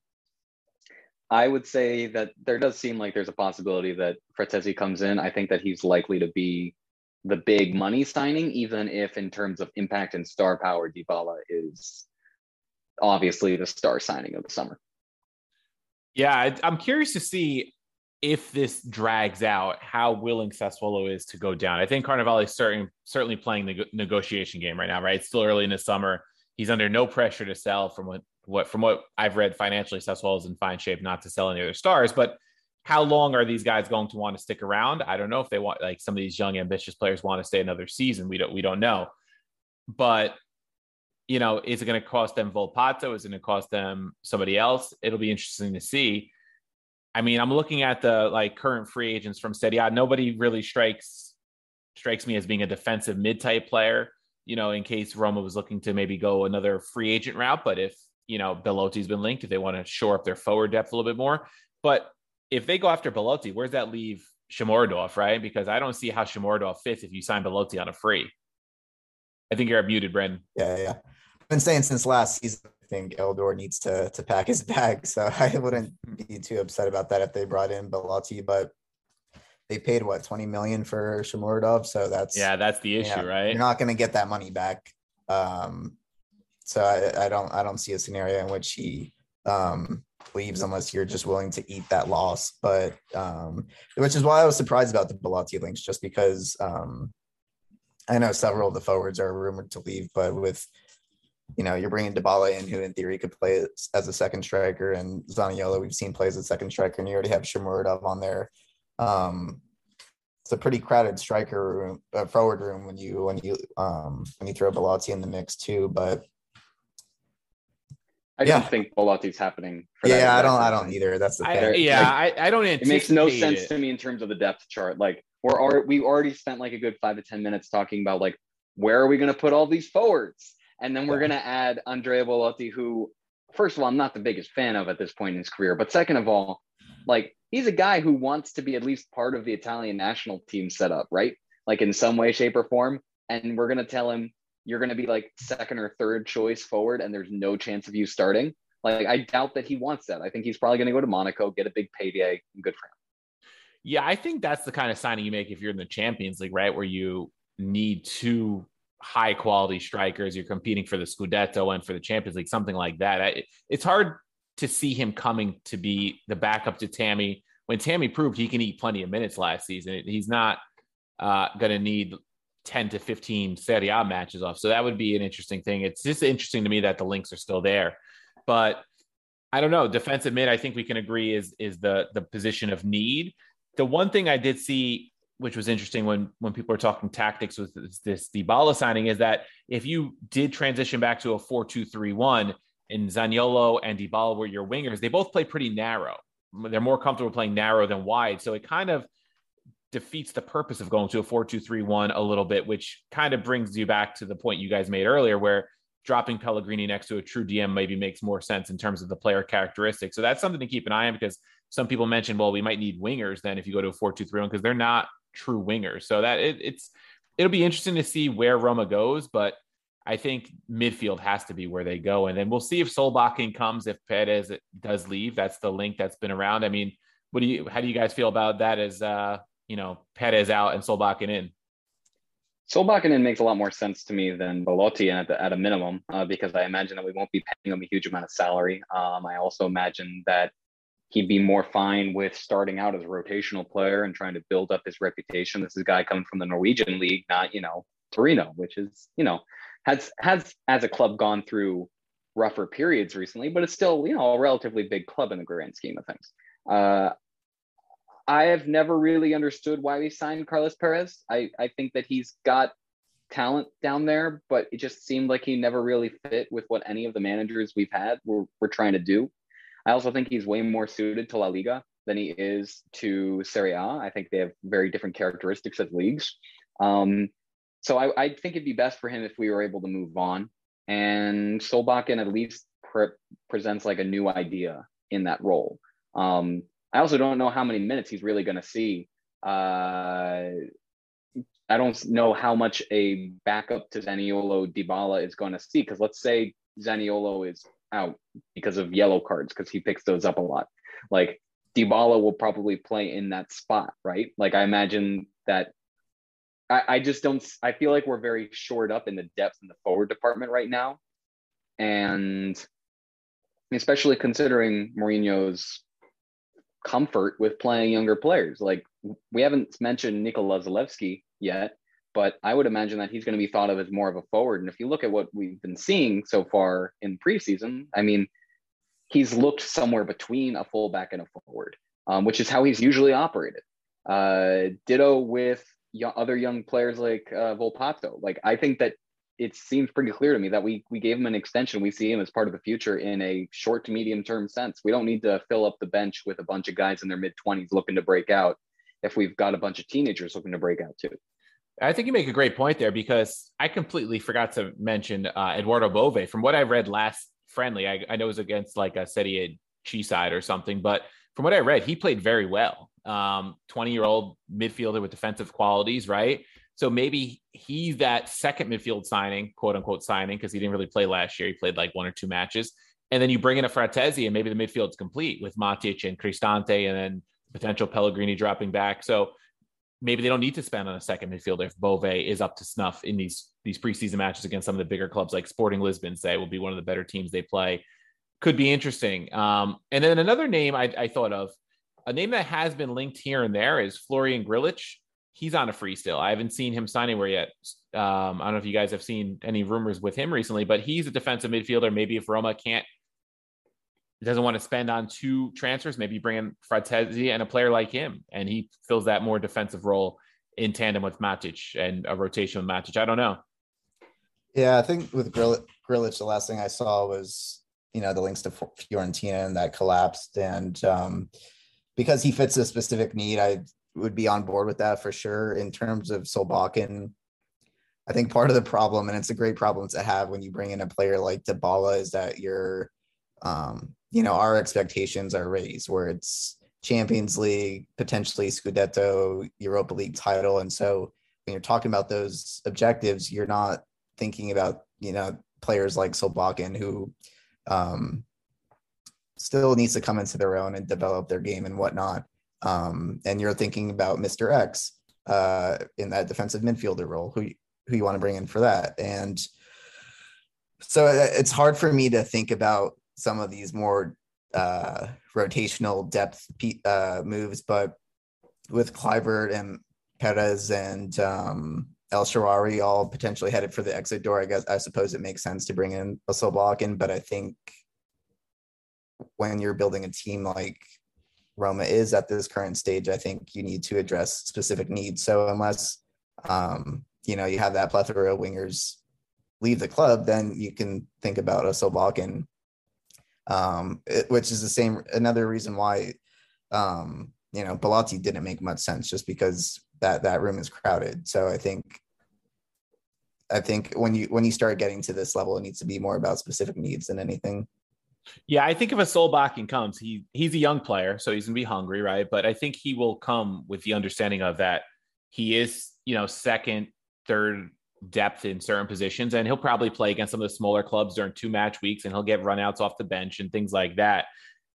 S4: I would say that there does seem like there's a possibility that Frattesi comes in. I think that he's likely to be the big money signing, even if in terms of impact and star power, Dybala is obviously the star signing of the summer.
S1: Yeah, I'm curious to see if this drags out, how willing Sassuolo is to go down. I think Carnevale is certain, certainly playing the negotiation game right now, right? It's still early in the summer. He's under no pressure to sell from what, what from what I've read financially, Sassuolo is in fine shape not to sell any other stars. But how long are these guys going to want to stick around? I don't know if they want like some of these young ambitious players want to stay another season. We don't we don't know. But you know, is it going to cost them Volpato? Is it going to cost them somebody else? It'll be interesting to see. I mean, I'm looking at the like current free agents from Serie A. Nobody really strikes strikes me as being a defensive mid type player. You know, in case Roma was looking to maybe go another free agent route, but if you know Belotti's been linked, if they want to shore up their forward depth a little bit more, but if they go after Belotti, where's that leave Shomurodov, right? Because I don't see how Shomurodov fits if you sign Belotti on a free. I think you're muted, Brendan.
S3: Yeah, yeah. I've been saying since last season, I think Eldor needs to to pack his bag. So I wouldn't be too upset about that if they brought in Belotti, but they paid what 20 million for Shomurodov. So that's
S1: yeah, that's the issue, right?
S3: You're not going to get that money back. Um, so I, I don't I don't see a scenario in which he um leaves unless you're just willing to eat that loss. But um, which is why I was surprised about the Belotti links, just because um, I know several of the forwards are rumored to leave, but with you know, you're bringing Dybala in, who in theory could play as a second striker, and Zaniolo, we've seen plays as a second striker, and you already have Shomurodov on there. Um, it's a pretty crowded striker room, uh, forward room when you when you um, when you throw Belotti in the mix too. But
S4: I yeah. don't think Belotti's happening.
S3: yeah, I don't. I don't either. That's the thing.
S1: Yeah, like, I, I don't. It
S4: makes no sense it. to me in terms of the depth chart. Like we're we already spent like a good five to ten minutes talking about like where are we going to put all these forwards, and then we're yeah. going to add Andrea Belotti, who first of all I'm not the biggest fan of at this point in his career, but second of all, like he's a guy who wants to be at least part of the Italian national team setup, right? Like in some way, shape, or form, and we're going to tell him you're going to be like second or third choice forward and there's no chance of you starting. Like, I doubt that he wants that. I think he's probably going to go to Monaco, get a big payday, and good for him.
S1: Yeah, I think that's the kind of signing you make if you're in the Champions League, right? Where you need two high quality strikers. You're competing for the Scudetto and for the Champions League, something like that. I, it's hard to see him coming to be the backup to Tammy when Tammy proved he can eat plenty of minutes last season. He's not uh, going to need 10 to 15 Serie A matches off. So that would be an interesting thing. It's just interesting to me that the links are still there. But I don't know. Defensive mid, I think we can agree is is the the position of need. The one thing I did see, which was interesting when when people are talking tactics with this, this Dybala signing, is that if you did transition back to a four two three one, and Zaniolo and Dybala were your wingers, they both play pretty narrow. They're more comfortable playing narrow than wide. So it kind of defeats the purpose of going to a 4-2-3-1 a little bit, which kind of brings you back to the point you guys made earlier where dropping Pellegrini next to a true DM maybe makes more sense in terms of the player characteristics. So that's something to keep an eye on because some people mentioned, well, we might need wingers then if you go to a 4-2-3-1 because they're not true wingers. So that it, it's it'll be interesting to see where Roma goes, but I think midfield has to be where they go. And then we'll see if Solbakken comes, if Perez does leave. That's the link that's been around. I mean, what do you how do you guys feel about that as uh you know, Perez out and Solbakken in?
S4: Solbakken in makes a lot more sense to me than Belotti at, the, at a minimum, uh, because I imagine that we won't be paying him a huge amount of salary. Um, I also imagine that he'd be more fine with starting out as a rotational player and trying to build up his reputation. This is a guy coming from the Norwegian league, not, you know, Torino, which is, you know, has has as a club gone through rougher periods recently, but it's still, you know, a relatively big club in the grand scheme of things. Uh, I have never really understood why we signed Carlos Perez. I, I think that he's got talent down there, but it just seemed like he never really fit with what any of the managers we've had were, were trying to do. I also think he's way more suited to La Liga than he is to Serie A. I think they have very different characteristics as leagues. Um, so I, I, think it'd be best for him if we were able to move on. And Solbakken at least pre- presents like a new idea in that role. Um, I also don't know how many minutes he's really going to see. Uh, I don't know how much a backup to Zaniolo Dybala is going to see because let's say Zaniolo is out because of yellow cards because he picks those up a lot. Like Dybala will probably play in that spot, right? Like I imagine that. I, just don't. I feel like we're very short up in the depth in the forward department right now, and especially considering Mourinho's comfort with playing younger players. Like we haven't mentioned Nikola Zalewski yet, but I would imagine that he's going to be thought of as more of a forward. And if you look at what we've been seeing so far in preseason, I mean, he's looked somewhere between a fullback and a forward, um, which is how he's usually operated. Uh, ditto with other young players like uh, Volpato. Like I think that it seems pretty clear to me that we we gave him an extension. We see him as part of the future in a short to medium term sense. We don't need to fill up the bench with a bunch of guys in their mid twenties looking to break out. If we've got a bunch of teenagers looking to break out too.
S1: I think you make a great point there because I completely forgot to mention uh, Eduardo Bove. From what I read last friendly, I, I know it was against like a Serie C side or something, but from what I read, he played very well. Um, 20 year old midfielder with defensive qualities, right? So maybe he's that second midfield signing, quote unquote signing, because he didn't really play last year. He played like one or two matches. And then you bring in a Frattesi and maybe the midfield's complete with Matic and Cristante and then potential Pellegrini dropping back. So maybe they don't need to spend on a second midfielder if Bove is up to snuff in these these preseason matches against some of the bigger clubs like Sporting Lisbon, say will be one of the better teams they play. Could be interesting. Um, and then another name I, I thought of, a name that has been linked here and there is Florian Grillitsch he's on a free still. I haven't seen him sign anywhere yet. Um, I don't know if you guys have seen any rumors with him recently, but he's a defensive midfielder. Maybe if Roma can't doesn't want to spend on two transfers, maybe bring in Frattesi and a player like him, and he fills that more defensive role in tandem with Matic and a rotation with Matic. I don't know.
S3: Yeah, I think with Grill- Grillitsch, the last thing I saw was you know the links to Fiorentina and that collapsed, and um, because he fits a specific need, I would be on board with that for sure. In terms of Solbakken, I think part of the problem, and it's a great problem to have when you bring in a player like Dybala, is that you're, um, you know, our expectations are raised where it's Champions League, potentially Scudetto, Europa League title, and so when you're talking about those objectives, you're not thinking about you know players like Solbakken who um, still needs to come into their own and develop their game and whatnot um, and you're thinking about Mr. X uh, in that defensive midfielder role, who who you want to bring in for that. And so uh, it's hard for me to think about some of these more uh, rotational depth uh, moves, but with Kluivert and Perez and um, El Shaarawy all potentially headed for the exit door, I guess I suppose it makes sense to bring in a Solbakken, but I think when you're building a team like Roma is at this current stage, I think you need to address specific needs. So unless um, you know you have that plethora of wingers leave the club, then you can think about a Solbakken, um, it, which is the same. Another reason why um, you know Belotti didn't make much sense, just because that that room is crowded. So I think I think when you when you start getting to this level, it needs to be more about specific needs than anything.
S1: Yeah, I think if a Solbakken comes, he he's a young player, so he's gonna be hungry, right? But I think he will come with the understanding of that he is, you know, second, third depth in certain positions, and he'll probably play against some of the smaller clubs during two match weeks, and he'll get runouts off the bench and things like that.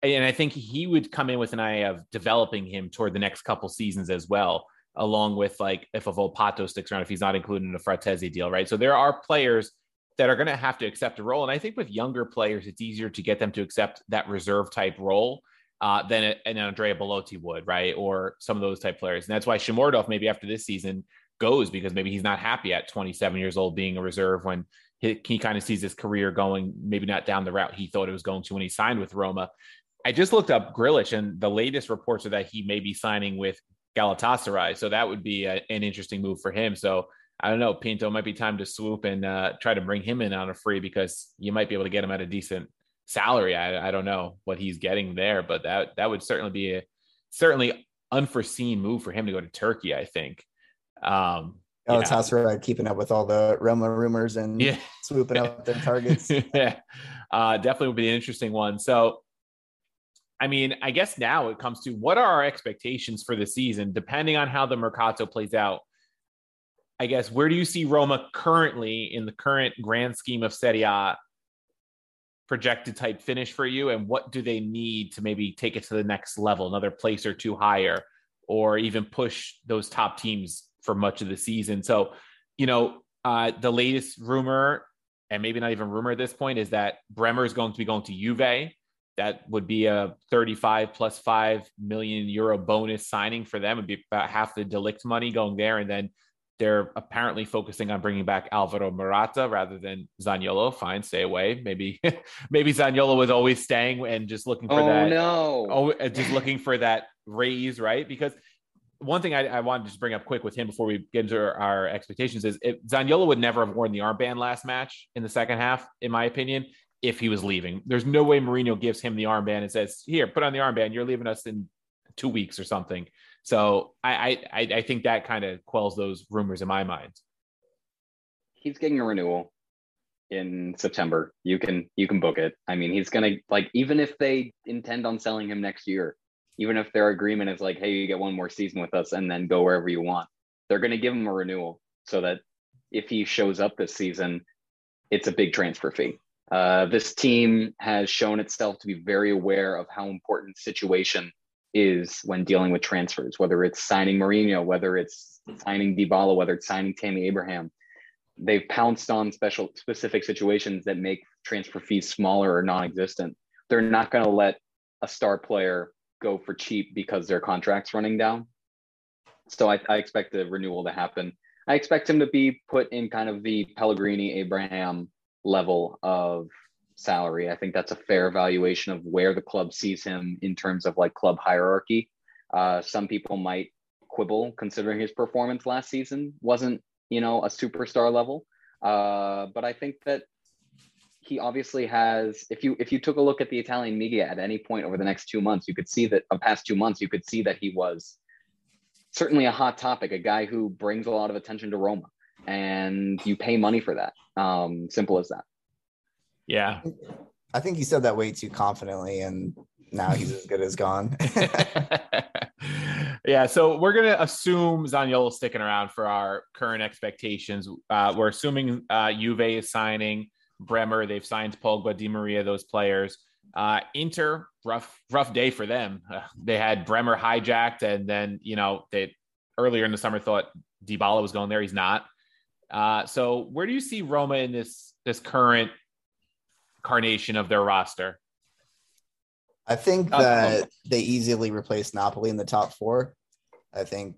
S1: And I think he would come in with an eye of developing him toward the next couple seasons as well, along with like if a Volpato sticks around, if he's not included in the Frattesi deal, right? So there are players that are going to have to accept a role. And I think with younger players, it's easier to get them to accept that reserve type role uh, than an Andrea Belotti would, right? Or some of those type players. And that's why Shomurodov maybe after this season goes because maybe he's not happy at 27 years old being a reserve when he, he kind of sees his career going maybe not down the route he thought it was going to when he signed with Roma. I just looked up Grillitsch and the latest reports are that he may be signing with Galatasaray. So that would be a, an interesting move for him. So I don't know, Pinto might be time to swoop and uh, try to bring him in on a free because you might be able to get him at a decent salary. I, I don't know what he's getting there, but that that would certainly be a certainly unforeseen move for him to go to Turkey. I think. Um,
S3: Oh, it's house keeping up with all the Roma rumors and yeah. swooping up their targets.
S1: yeah, uh, definitely would be an interesting one. So, I mean, I guess now it comes to what are our expectations for the season, depending on how the Mercato plays out. I guess where do you see Roma currently in the current grand scheme of Serie A projected type finish for you, and what do they need to maybe take it to the next level, another place or two higher, or even push those top teams for much of the season? So, you know, uh, the latest rumor, and maybe not even rumor at this point, is that Bremer is going to be going to Juve. That would be a 35 plus 5 million euro bonus signing for them. It'd be about half the de Ligt money going there. And then they're apparently focusing on bringing back Alvaro Morata rather than Zaniolo. Fine, stay away. Maybe, maybe Zaniolo was always staying and just looking for that.
S4: oh,
S1: that.
S4: No,
S1: oh, just looking for that raise, right? Because one thing I, I, wanted to just bring up quick with him before we get into our, our expectations is if Zaniolo would never have worn the armband last match in the second half, in my opinion, if he was leaving. There's no way Mourinho gives him the armband and says, "Here, put on the armband. You're leaving us in two weeks or something." So I I I think that kind of quells those rumors in my mind.
S4: He's getting a renewal in September. You can you can book it. I mean, he's gonna like even if they intend on selling him next year, even if their agreement is like, hey, you get one more season with us and then go wherever you want, they're gonna give him a renewal so that if he shows up this season, it's a big transfer fee. Uh, this team has shown itself to be very aware of how important situation is when dealing with transfers, whether it's signing Mourinho, whether it's signing Dybala, whether it's signing Tammy Abraham. They've pounced on special specific situations that make transfer fees smaller or non-existent. They're not going to let a star player go for cheap because their contract's running down. So I, I expect the renewal to happen. I expect him to be put in kind of the Pellegrini Abraham level of salary. I think that's a fair evaluation of where the club sees him in terms of like club hierarchy. Uh, some people might quibble considering his performance last season wasn't, you know, a superstar level. Uh, but I think that he obviously has. If you if you took a look at the Italian media at any point over the next two months, you could see that of past two months, you could see that he was certainly a hot topic, a guy who brings a lot of attention to Roma, and you pay money for that. Um, simple as that.
S1: Yeah.
S3: I think he said that way too confidently, and now he's as good as gone.
S1: yeah, so we're gonna assume Zaniolo sticking around for our current expectations. Uh, we're assuming uh, Juve is signing Bremer. They've signed Pogba, Di Maria, those players. Uh, Inter, rough rough day for them. Uh, they had Bremer hijacked, and then you know they earlier in the summer thought Dybala was going there. He's not. Uh, so where do you see Roma in this this current carnation of their roster?
S3: I think
S1: Uh,
S3: that they easily replaced Napoli in the top four. I think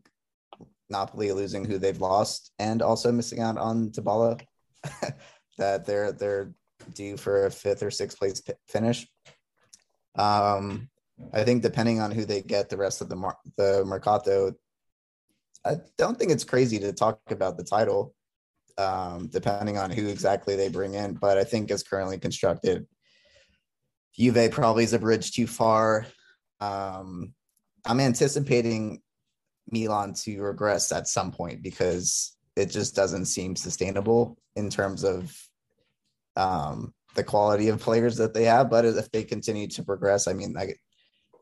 S3: Napoli losing who they've lost and also missing out on Dybala, that they're they're due for a fifth or sixth place p- finish. Um, I think depending on who they get the rest of the mar- the Mercato, I don't think it's crazy to talk about the title, um, depending on who exactly they bring in. But I think as currently constructed, Juve probably is a bridge too far. Um, I'm anticipating Milan to regress at some point because it just doesn't seem sustainable in terms of um, the quality of players that they have. But if they continue to progress, I mean, I,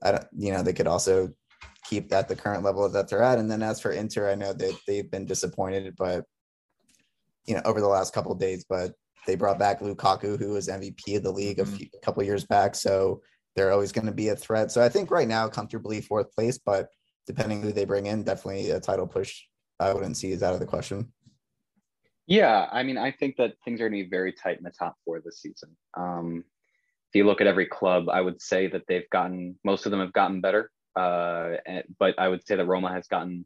S3: I don't, you know, they could also keep at the current level that they're at. And then as for Inter, I know that they've been disappointed, but you know, over the last couple of days, but they brought back Lukaku, who was MVP of the league a, few, a couple of years back. So they're always going to be a threat. So I think right now, comfortably fourth place, but depending who they bring in, definitely a title push. I wouldn't see is out of the question.
S4: Yeah, I mean, I think that things are going to be very tight in the top four this season. Um, if you look at every club, I would say that they've gotten most of them have gotten better, uh, and, but I would say that Roma has gotten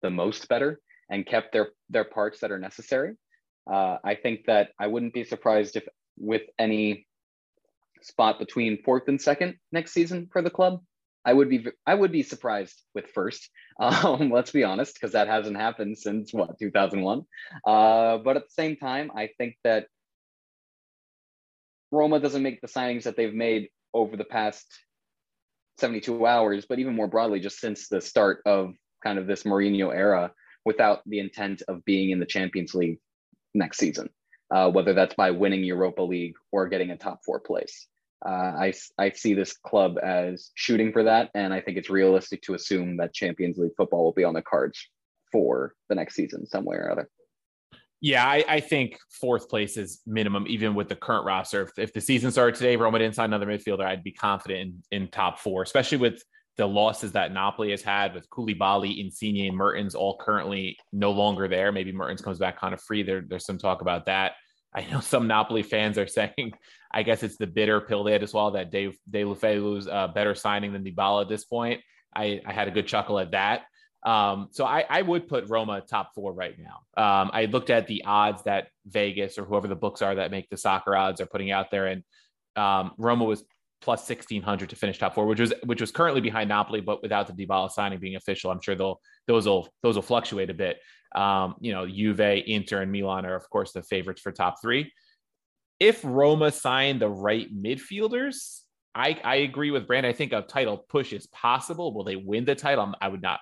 S4: the most better and kept their their parts that are necessary. Uh, I think that I wouldn't be surprised if with any spot between fourth and second next season for the club. I would be I would be surprised with first. Um, let's be honest, because that hasn't happened since what 2001. Uh, but at the same time, I think that Roma doesn't make the signings that they've made over the past 72 hours, but even more broadly, just since the start of kind of this Mourinho era, without the intent of being in the Champions League next season, uh, whether that's by winning Europa League or getting a top four place. Uh, I, I see this club as shooting for that, and I think it's realistic to assume that Champions League football will be on the cards for the next season, some way or other.
S1: Yeah, I, I think fourth place is minimum, even with the current roster. If, if the season started today, Roma didn't sign another midfielder, I'd be confident in, in top four, especially with the losses that Napoli has had with Koulibaly, Insigne, and Mertens all currently no longer there. Maybe Mertens comes back kind of free. There, there's some talk about that. I know some Napoli fans are saying, I guess it's the bitter pill they had to swallow that De, Deulofeu's a better signing than Dybala at this point. I, I had a good chuckle at that. Um, so I, I would put Roma top four right now. Um, I looked at the odds that Vegas or whoever the books are that make the soccer odds are putting out there, and um, Roma was plus sixteen hundred to finish top four, which was which was currently behind Napoli, but without the Dybala signing being official, I'm sure they'll those will those will fluctuate a bit. Um, you know, Juve, Inter, and Milan are of course the favorites for top three. If Roma signed the right midfielders, I, I agree with Brand. I think a title push is possible. Will they win the title? I would not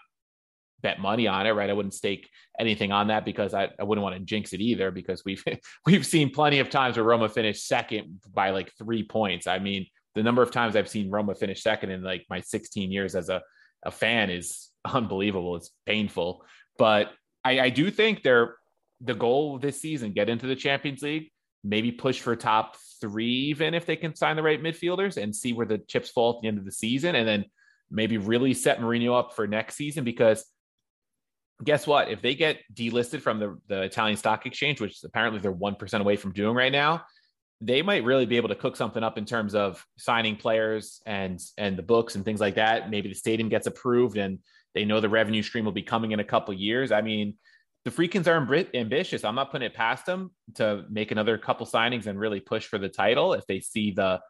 S1: bet money on it, right? I wouldn't stake anything on that because I, I wouldn't want to jinx it either because we've we've seen plenty of times where Roma finished second by like three points. I mean, the number of times I've seen Roma finish second in like my 16 years as a, a fan is unbelievable. It's painful. But I, I do think they're the goal this season, get into the Champions League, maybe push for top three, even if they can sign the right midfielders and see where the chips fall at the end of the season. And then maybe really set Mourinho up for next season because guess what? If they get delisted from the, the Italian stock exchange, which apparently they're 1% away from doing right now, they might really be able to cook something up in terms of signing players and and the books and things like that. Maybe the stadium gets approved and they know the revenue stream will be coming in a couple years. I mean, the Friedkins are ambitious. I'm not putting it past them to make another couple signings and really push for the title if they see the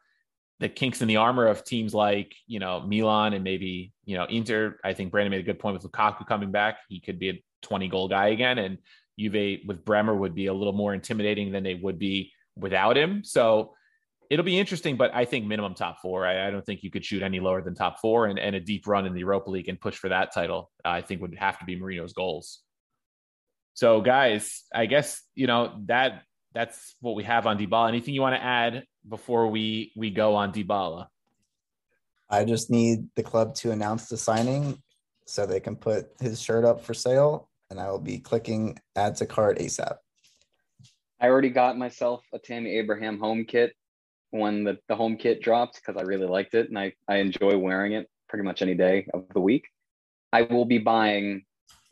S1: the kinks in the armor of teams like you know Milan and maybe you know Inter. I think Brandon made a good point with Lukaku coming back. He could be a 20 goal guy again, and Juve with Bremer would be a little more intimidating than they would be without him. So it'll be interesting, but I think minimum top four. I, I don't think you could shoot any lower than top four, and, and a deep run in the Europa League and push for that title. Uh, I think would have to be Mourinho's goals. So, guys, I guess you know that that's what we have on Dybala. Anything you want to add before we we go on Dybala?
S3: I just need the club to announce the signing so they can put his shirt up for sale, and I will be clicking add to cart ASAP.
S4: I already got myself a Tammy Abraham home kit when the, the home kit dropped because I really liked it and I, I enjoy wearing it pretty much any day of the week. I will be buying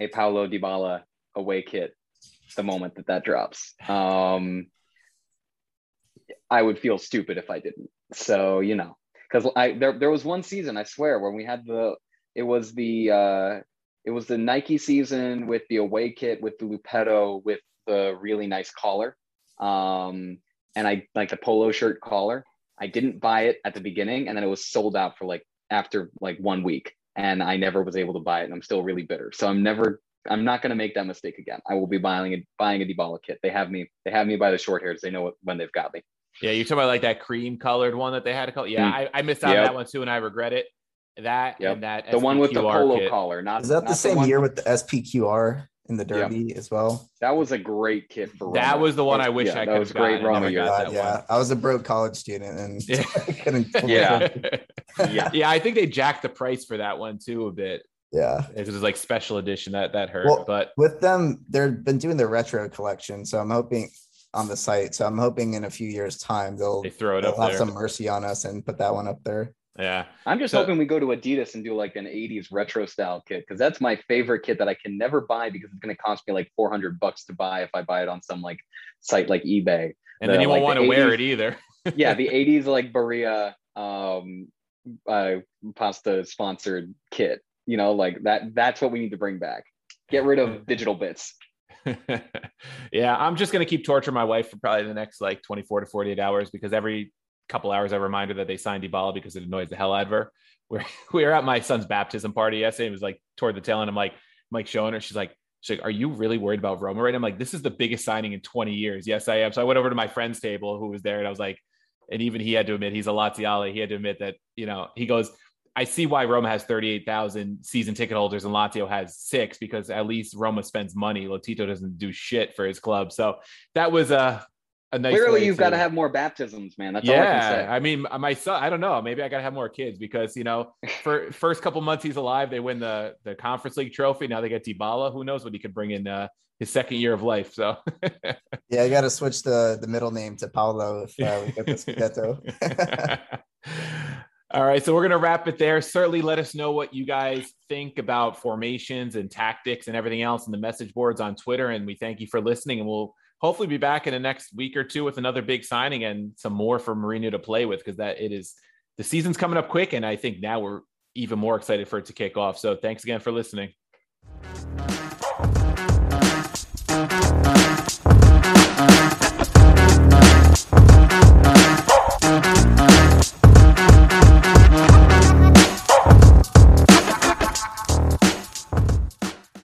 S4: a Paulo Dybala away kit the moment that that drops. Um, I would feel stupid if I didn't. So you know, because I there there was one season I swear when we had the it was the uh, it was the Nike season with the away kit with the Lupetto with the really nice collar, um, and I like the polo shirt collar. I didn't buy it at the beginning, and then it was sold out for like after like one week, and I never was able to buy it, and I'm still really bitter. So I'm never I'm not going to make that mistake again. I will be buying a buying a Dybala kit. They have me. They have me by the short hairs. They know what, when they've got me.
S1: Yeah, you're talking about like that cream colored one that they had a call. Yeah, mm. I, I, missed out yep. on that one too, and I regret it. That yep. and that
S4: the
S1: SPQR
S4: one with the polo
S1: kit.
S4: collar. Not
S3: is that
S4: not
S3: the same the year with the SPQR in the Derby yep. as well?
S4: That was a great kit for.
S1: Roma. That was the one I wish yeah, I could. That was great. Roma,
S3: God, yeah, one. I was a broke college student and
S1: yeah, couldn't. yeah. yeah, yeah. I think they jacked the price for that one too a bit.
S3: Yeah,
S1: it was like special edition that that hurt.
S3: Well,
S1: but
S3: with them, they've been doing the retro collection, so I'm hoping on the site. So I'm hoping in a few years' time they'll
S1: they throw it
S3: they'll
S1: up
S3: have
S1: there.
S3: some mercy on us and put that one up there.
S1: Yeah,
S4: I'm just so, hoping we go to Adidas and do like an '80s retro style kit because that's my favorite kit that I can never buy because it's going to cost me like 400 bucks to buy if I buy it on some like site like eBay.
S1: And the, then you won't like, want to wear it either.
S4: yeah, the '80s like Barilla um, uh, pasta sponsored kit. You know, like that. That's what we need to bring back. Get rid of digital bits.
S1: yeah, I'm just gonna keep torturing my wife for probably the next like 24 to 48 hours because every couple hours I remind her that they signed Dybala because it annoys the hell out of her. We're we were at my son's baptism party yesterday. It was like toward the tail end. I'm like, I'm like showing her. She's like, she's like, are you really worried about Roma right? I'm like, this is the biggest signing in 20 years. Yes, I am. So I went over to my friend's table who was there, and I was like, and even he had to admit he's a Laziale. He had to admit that you know he goes. I see why Roma has 38,000 season ticket holders and Lazio has six because at least Roma spends money. Lotito doesn't do shit for his club. So that was a, a nice
S4: Clearly, you've got to have more baptisms, man. That's
S1: yeah,
S4: all I can say.
S1: I mean, my son, I don't know. Maybe I got to have more kids because, you know, for first couple months he's alive, they win the, the Conference League trophy. Now they get Dybala. Who knows what he could bring in uh, his second year of life. So,
S3: yeah, I got to switch the, the middle name to Paolo if uh, we get the Scudetto.
S1: All right, so we're going to wrap it there. Certainly let us know what you guys think about formations and tactics and everything else in the message boards on Twitter. And we thank you for listening. And we'll hopefully be back in the next week or two with another big signing and some more for Mourinho to play with because that it is the season's coming up quick. And I think now we're even more excited for it to kick off. So thanks again for listening.